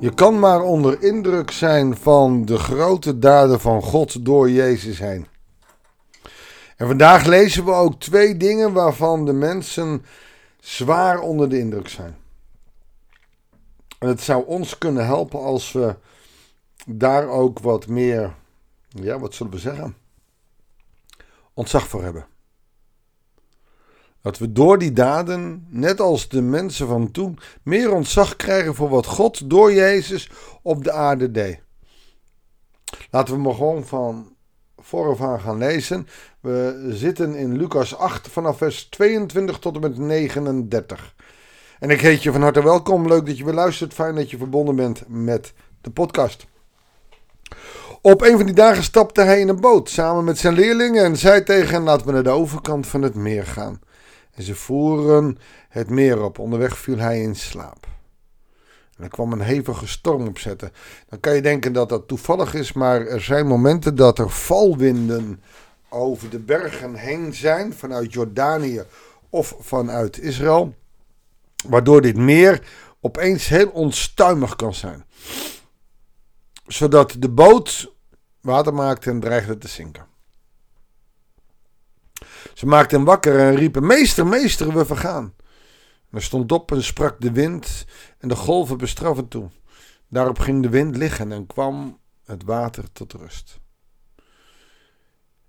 Je kan maar onder indruk zijn van de grote daden van God door Jezus heen. En vandaag lezen we ook twee dingen waarvan de mensen zwaar onder de indruk zijn. En het zou ons kunnen helpen als we daar ook wat meer, ja, wat zullen we zeggen, ontzag voor hebben. Dat we door die daden, net als de mensen van toen, meer ontzag krijgen voor wat God door Jezus op de aarde deed. Laten we maar gewoon van vooraf aan gaan lezen. We zitten in Lucas 8 vanaf vers 22 tot en met 39. En ik heet je van harte welkom. Leuk dat je weer luistert. Fijn dat je verbonden bent met de podcast. Op een van die dagen stapte hij in een boot samen met zijn leerlingen en zei tegen hen: Laten we naar de overkant van het meer gaan. En ze voeren het meer op. Onderweg viel hij in slaap. En er kwam een hevige storm opzetten. Dan kan je denken dat dat toevallig is, maar er zijn momenten dat er valwinden over de bergen heen zijn, vanuit Jordanië of vanuit Israël, waardoor dit meer opeens heel onstuimig kan zijn. Zodat de boot water maakte en dreigde te zinken. Ze maakten hem wakker en riepen: Meester, meester, we vergaan. En er stond op en sprak de wind en de golven bestraffen toe. Daarop ging de wind liggen en kwam het water tot rust.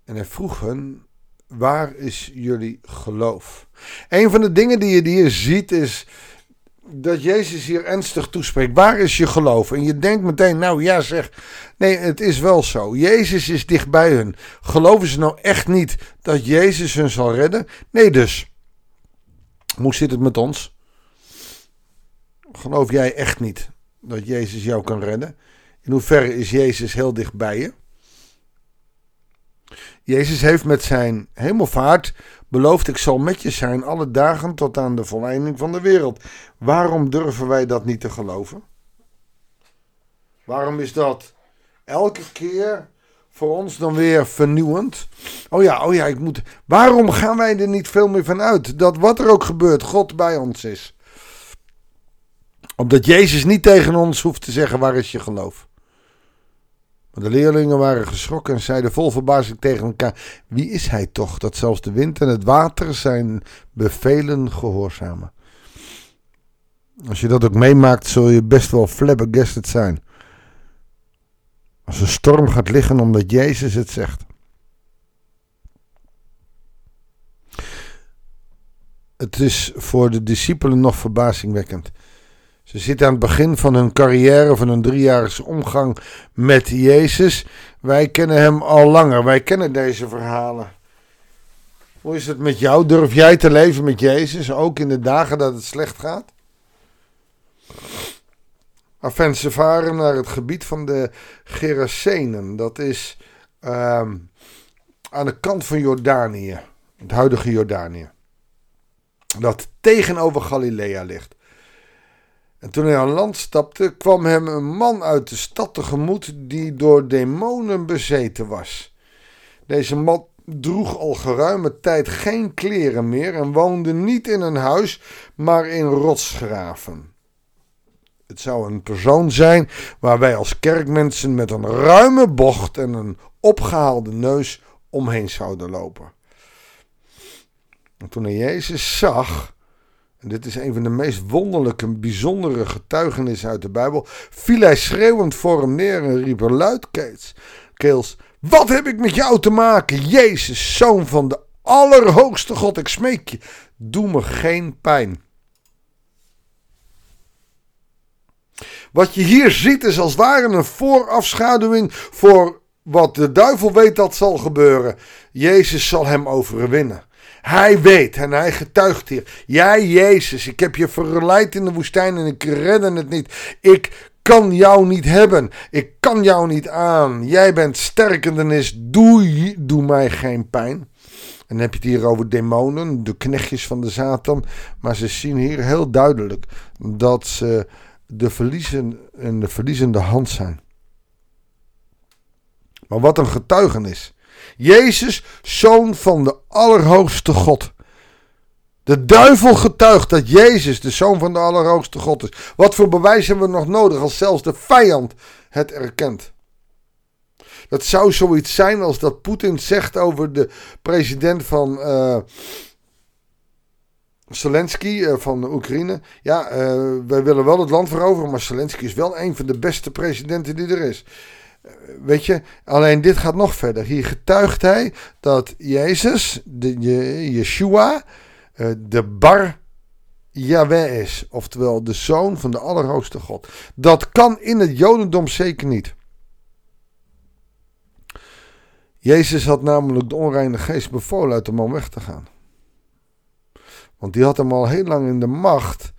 En hij vroeg hen: Waar is jullie geloof? Een van de dingen die je hier ziet is dat Jezus hier ernstig toespreekt. Waar is je geloof? En je denkt meteen, nou ja zeg, nee het is wel zo. Jezus is dicht bij hun. Geloven ze nou echt niet dat Jezus hun zal redden? Nee dus. Hoe zit het met ons? Geloof jij echt niet dat Jezus jou kan redden? In hoeverre is Jezus heel dicht bij je? Jezus heeft met zijn hemelvaart beloofd: Ik zal met je zijn alle dagen tot aan de volleinding van de wereld. Waarom durven wij dat niet te geloven? Waarom is dat elke keer voor ons dan weer vernieuwend? Oh ja, oh ja, ik moet. Waarom gaan wij er niet veel meer van uit dat wat er ook gebeurt, God bij ons is? Omdat Jezus niet tegen ons hoeft te zeggen: Waar is je geloof? De leerlingen waren geschrokken en zeiden vol verbazing tegen elkaar: Wie is hij toch dat zelfs de wind en het water zijn bevelen gehoorzamen? Als je dat ook meemaakt, zul je best wel flabbergasted zijn. Als een storm gaat liggen omdat Jezus het zegt. Het is voor de discipelen nog verbazingwekkend. Ze zitten aan het begin van hun carrière, van hun driejarige omgang met Jezus. Wij kennen hem al langer, wij kennen deze verhalen. Hoe is het met jou? Durf jij te leven met Jezus, ook in de dagen dat het slecht gaat? Enfin, ze varen naar het gebied van de Gerasenen. Dat is ehm, aan de kant van Jordanië, het huidige Jordanië. Dat tegenover Galilea ligt. En toen hij aan land stapte, kwam hem een man uit de stad tegemoet die door demonen bezeten was. Deze man droeg al geruime tijd geen kleren meer en woonde niet in een huis, maar in rotsgraven. Het zou een persoon zijn waar wij als kerkmensen met een ruime bocht en een opgehaalde neus omheen zouden lopen. En toen hij Jezus zag, en dit is een van de meest wonderlijke, bijzondere getuigenissen uit de Bijbel, viel hij schreeuwend voor hem neer en riep luidkeels: Wat heb ik met jou te maken, Jezus, zoon van de Allerhoogste God? Ik smeek je, doe me geen pijn. Wat je hier ziet is als het ware een voorafschaduwing voor wat de duivel weet dat zal gebeuren. Jezus zal hem overwinnen. Hij weet en hij getuigt hier. Jij, Jezus, ik heb je verleid in de woestijn en ik redde het niet. Ik kan jou niet hebben. Ik kan jou niet aan. Jij bent sterkendenis. Doe, doe mij geen pijn. En dan heb je het hier over demonen, de knechtjes van de Satan. Maar ze zien hier heel duidelijk dat ze de verliezen en de verliezende hand zijn. Maar wat een getuigenis. Jezus, zoon van de Allerhoogste God. De duivel getuigt dat Jezus de Zoon van de Allerhoogste God is. Wat voor bewijs hebben we nog nodig als zelfs de vijand het erkent? Dat zou zoiets zijn als dat Poetin zegt over de president van uh, Zelensky uh, van Oekraïne. Ja, uh, wij willen wel het land veroveren, maar Zelensky is wel een van de beste presidenten die er is. Weet je, alleen dit gaat nog verder. Hier getuigt hij dat Jezus, de Yeshua, de Bar Yahweh is. Oftewel de zoon van de Allerhoogste God. Dat kan in het Jodendom zeker niet. Jezus had namelijk de onreine geest bevolen uit de man weg te gaan. Want die had hem al heel lang in de macht.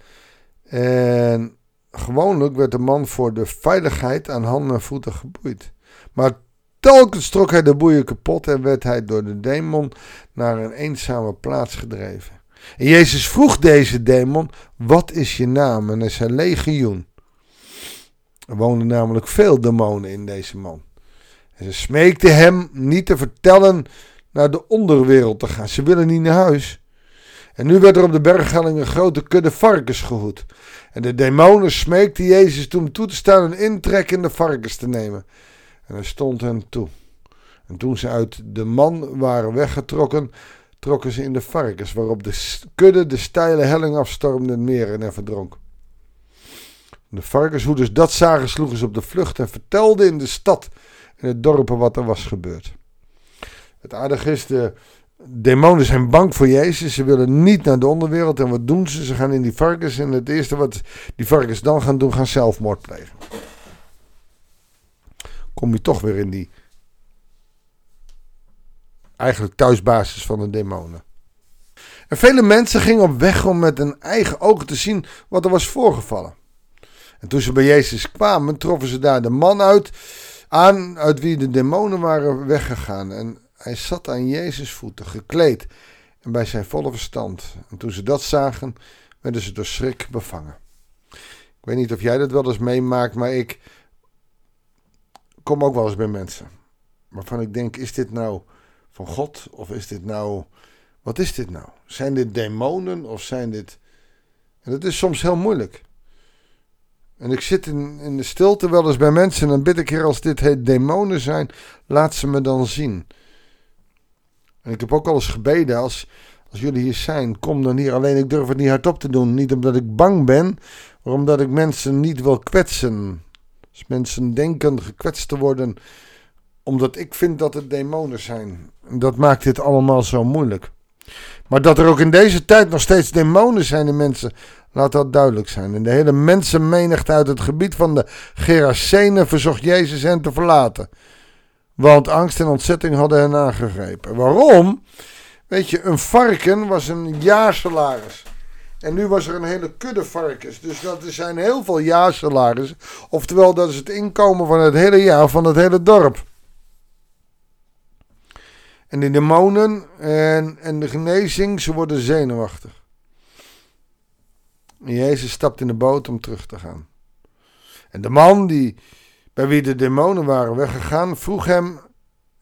En gewoonlijk werd de man voor de veiligheid aan handen en voeten geboeid. Maar telkens trok hij de boeien kapot en werd hij door de demon naar een eenzame plaats gedreven. En Jezus vroeg deze demon: Wat is je naam? En hij zei: Legioen. Er woonden namelijk veel demonen in deze man. En ze smeekten hem niet te vertellen naar de onderwereld te gaan. Ze willen niet naar huis. En nu werd er op de berghelling een grote kudde varkens gehoed. En de demonen smeekten Jezus toen toe te staan een intrek in de varkens te nemen. En hij stond hen toe. En toen ze uit de man waren weggetrokken, trokken ze in de varkens, waarop de kudde de steile helling afstormde meer en er verdronk. De varkenshoeders dat zagen, sloegen ze op de vlucht en vertelden in de stad en het dorpen wat er was gebeurd. Het aardige is, de demonen zijn bang voor Jezus. Ze willen niet naar de onderwereld. En wat doen ze? Ze gaan in die varkens. En het eerste wat die varkens dan gaan doen, gaan zelfmoord plegen. Kom je toch weer in die eigenlijk thuisbasis van de demonen. En vele mensen gingen op weg om met hun eigen ogen te zien wat er was voorgevallen. En toen ze bij Jezus kwamen, troffen ze daar de man uit, aan uit wie de demonen waren weggegaan. En hij zat aan Jezus' voeten, gekleed en bij zijn volle verstand. En toen ze dat zagen, werden ze door schrik bevangen. Ik weet niet of jij dat wel eens meemaakt, maar ik kom ook wel eens bij mensen. Waarvan ik denk, is dit nou van God? Of is dit nou, wat is dit nou? Zijn dit demonen of zijn dit... En dat is soms heel moeilijk. En ik zit in, in de stilte wel eens bij mensen en dan bid ik hier als dit heet demonen zijn, laat ze me dan zien. En ik heb ook al eens gebeden, als, als jullie hier zijn, kom dan hier. Alleen ik durf het niet hardop te doen. Niet omdat ik bang ben, maar omdat ik mensen niet wil kwetsen. Als mensen denken gekwetst te worden, omdat ik vind dat het demonen zijn. Dat maakt dit allemaal zo moeilijk. Maar dat er ook in deze tijd nog steeds demonen zijn in mensen, laat dat duidelijk zijn. En de hele mensenmenigte uit het gebied van de Gerasenen verzocht Jezus hen te verlaten. Want angst en ontzetting hadden hen aangegrepen. Waarom? Weet je, een varken was een jaarsalaris. En nu was er een hele kudde varkens. Dus dat zijn heel veel jaarsalarissen. Oftewel, dat is het inkomen van het hele jaar van het hele dorp. En de demonen en, en de genezing, ze worden zenuwachtig. En Jezus stapt in de boot om terug te gaan. En de man die bij wie de demonen waren weggegaan, vroeg hem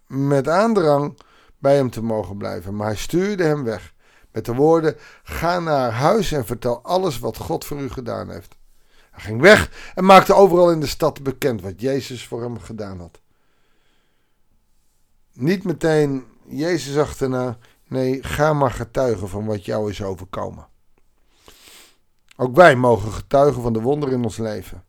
met aandrang bij hem te mogen blijven. Maar hij stuurde hem weg met de woorden: Ga naar huis en vertel alles wat God voor u gedaan heeft. Hij ging weg en maakte overal in de stad bekend wat Jezus voor hem gedaan had. Niet meteen Jezus achterna, nee, ga maar getuigen van wat jou is overkomen. Ook wij mogen getuigen van de wonderen in ons leven.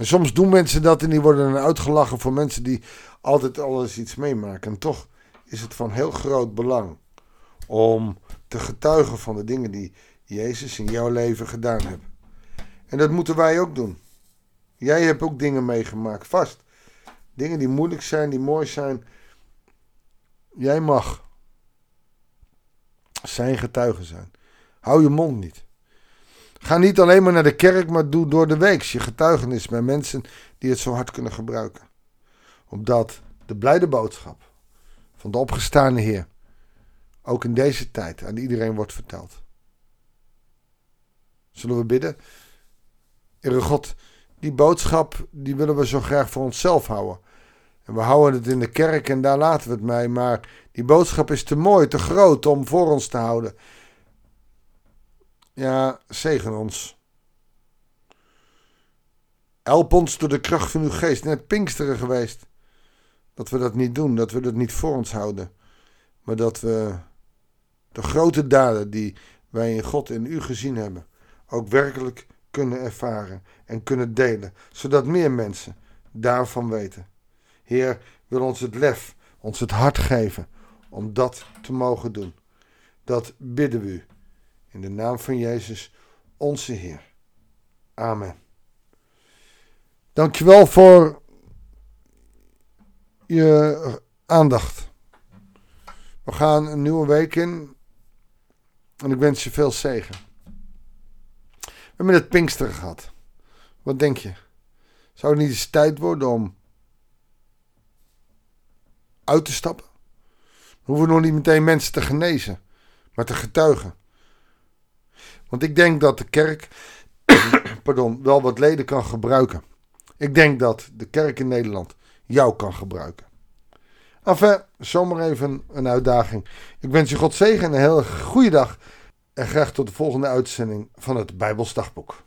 En soms doen mensen dat en die worden dan uitgelachen voor mensen die altijd alles iets meemaken. En toch is het van heel groot belang om te getuigen van de dingen die Jezus in jouw leven gedaan heeft. En dat moeten wij ook doen. Jij hebt ook dingen meegemaakt, vast. Dingen die moeilijk zijn, die mooi zijn. Jij mag zijn getuige zijn. Hou je mond niet. Ga niet alleen maar naar de kerk, maar doe door de week je getuigenis bij mensen die het zo hard kunnen gebruiken. Omdat de blijde boodschap van de opgestaande Heer ook in deze tijd aan iedereen wordt verteld. Zullen we bidden? Heere God, die boodschap die willen we zo graag voor onszelf houden. En we houden het in de kerk en daar laten we het mee. Maar die boodschap is te mooi, te groot om voor ons te houden. Ja, zegen ons. Help ons door de kracht van uw geest. Net Pinksteren geweest. Dat we dat niet doen, dat we dat niet voor ons houden. Maar dat we de grote daden die wij in God en u gezien hebben, ook werkelijk kunnen ervaren en kunnen delen. Zodat meer mensen daarvan weten. Heer, wil ons het lef, ons het hart geven om dat te mogen doen. Dat bidden we u. In de naam van Jezus, onze Heer. Amen. Dankjewel voor je aandacht. We gaan een nieuwe week in. En ik wens je veel zegen. We hebben het Pinksteren gehad. Wat denk je? Zou het niet eens tijd worden om uit te stappen? We hoeven nog niet meteen mensen te genezen, maar te getuigen. Want ik denk dat de kerk pardon, wel wat leden kan gebruiken. Ik denk dat de kerk in Nederland jou kan gebruiken. Enfin, zomaar even een uitdaging. Ik wens je God zegen en een hele goede dag. En graag tot de volgende uitzending van het Bijbelsdagboek.